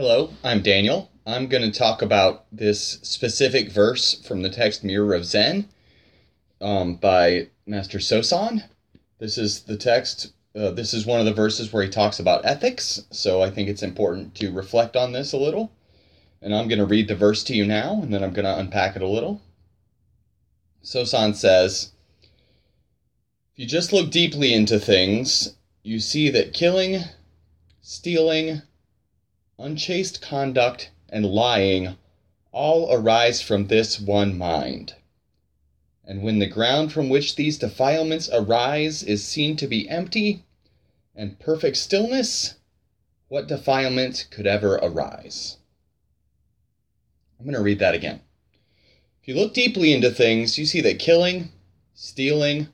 Hello, I'm Daniel. I'm going to talk about this specific verse from the text Mirror of Zen um, by Master Sosan. This is the text, uh, this is one of the verses where he talks about ethics, so I think it's important to reflect on this a little. And I'm going to read the verse to you now, and then I'm going to unpack it a little. Sosan says, If you just look deeply into things, you see that killing, stealing, unchaste conduct, and lying all arise from this one mind. And when the ground from which these defilements arise is seen to be empty and perfect stillness, what defilement could ever arise? I'm going to read that again. If you look deeply into things, you see that killing, stealing,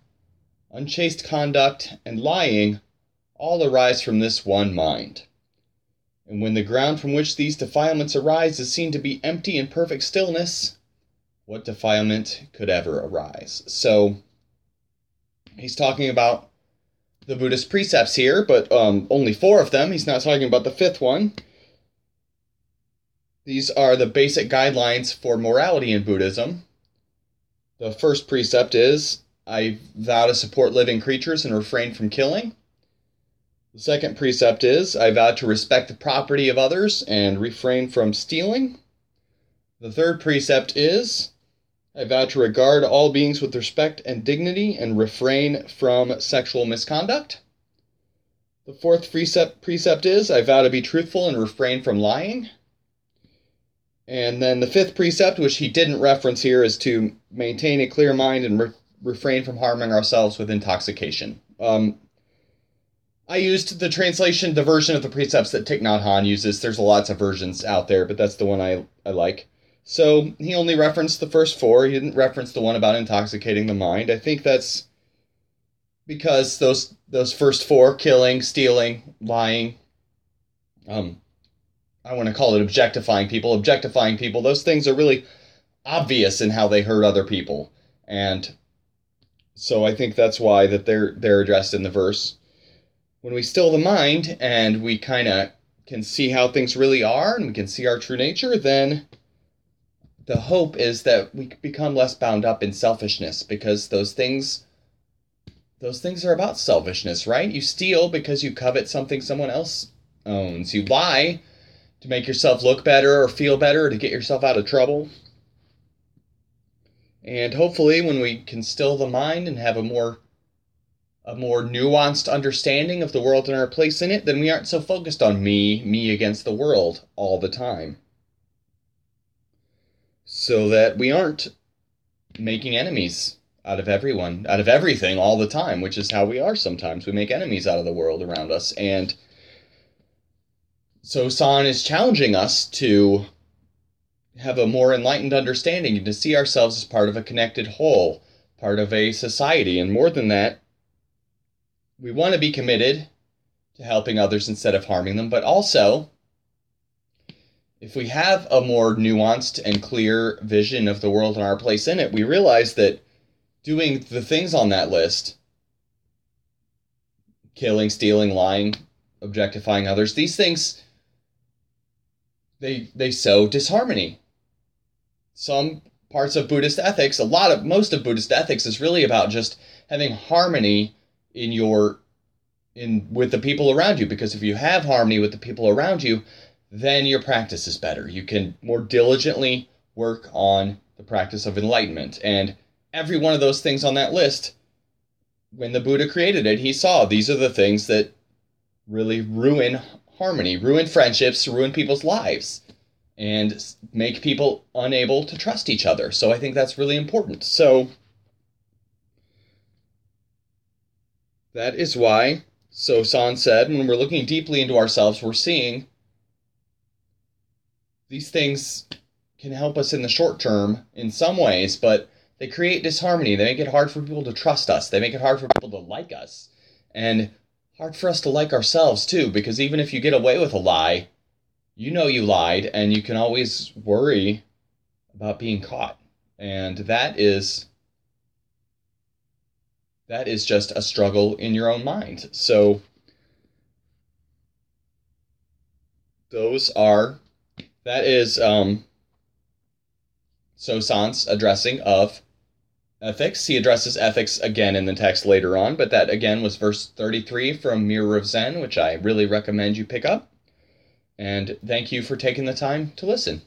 unchaste conduct, and lying all arise from this one mind. And when the ground from which these defilements arise is seen to be empty and perfect stillness, what defilement could ever arise? So, he's talking about the Buddhist precepts here, but um, only four of them. He's not talking about the fifth one. These are the basic guidelines for morality in Buddhism. The first precept is I vow to support living creatures and refrain from killing. The second precept is I vow to respect the property of others and refrain from stealing. The third precept is I vow to regard all beings with respect and dignity and refrain from sexual misconduct. The fourth precept, precept is I vow to be truthful and refrain from lying. And then the fifth precept, which he didn't reference here, is to maintain a clear mind and re- refrain from harming ourselves with intoxication. Um, I used the translation, the version of the precepts that Thich Nhat Hanh uses. There's lots of versions out there, but that's the one I, I like. So he only referenced the first four. He didn't reference the one about intoxicating the mind. I think that's because those those first four killing, stealing, lying, um, I want to call it objectifying people, objectifying people. Those things are really obvious in how they hurt other people, and so I think that's why that they're they're addressed in the verse when we still the mind and we kind of can see how things really are and we can see our true nature, then the hope is that we become less bound up in selfishness because those things those things are about selfishness, right? You steal because you covet something someone else owns. You lie to make yourself look better or feel better or to get yourself out of trouble. And hopefully when we can still the mind and have a more a more nuanced understanding of the world and our place in it, then we aren't so focused on me, me against the world all the time. So that we aren't making enemies out of everyone, out of everything all the time, which is how we are sometimes. We make enemies out of the world around us. And Sosan is challenging us to have a more enlightened understanding and to see ourselves as part of a connected whole, part of a society. And more than that, we want to be committed to helping others instead of harming them, but also if we have a more nuanced and clear vision of the world and our place in it, we realize that doing the things on that list killing, stealing, lying, objectifying others, these things they they sow disharmony. Some parts of Buddhist ethics, a lot of most of Buddhist ethics is really about just having harmony in your in with the people around you because if you have harmony with the people around you then your practice is better. You can more diligently work on the practice of enlightenment. And every one of those things on that list when the buddha created it he saw these are the things that really ruin harmony ruin friendships ruin people's lives and make people unable to trust each other. So i think that's really important. So That is why, Sosan said, when we're looking deeply into ourselves, we're seeing these things can help us in the short term in some ways, but they create disharmony. They make it hard for people to trust us. They make it hard for people to like us. And hard for us to like ourselves too, because even if you get away with a lie, you know you lied, and you can always worry about being caught. And that is that is just a struggle in your own mind. So those are that is um, Sosan's addressing of ethics. He addresses ethics again in the text later on, but that again was verse 33 from Mirror of Zen, which I really recommend you pick up. And thank you for taking the time to listen.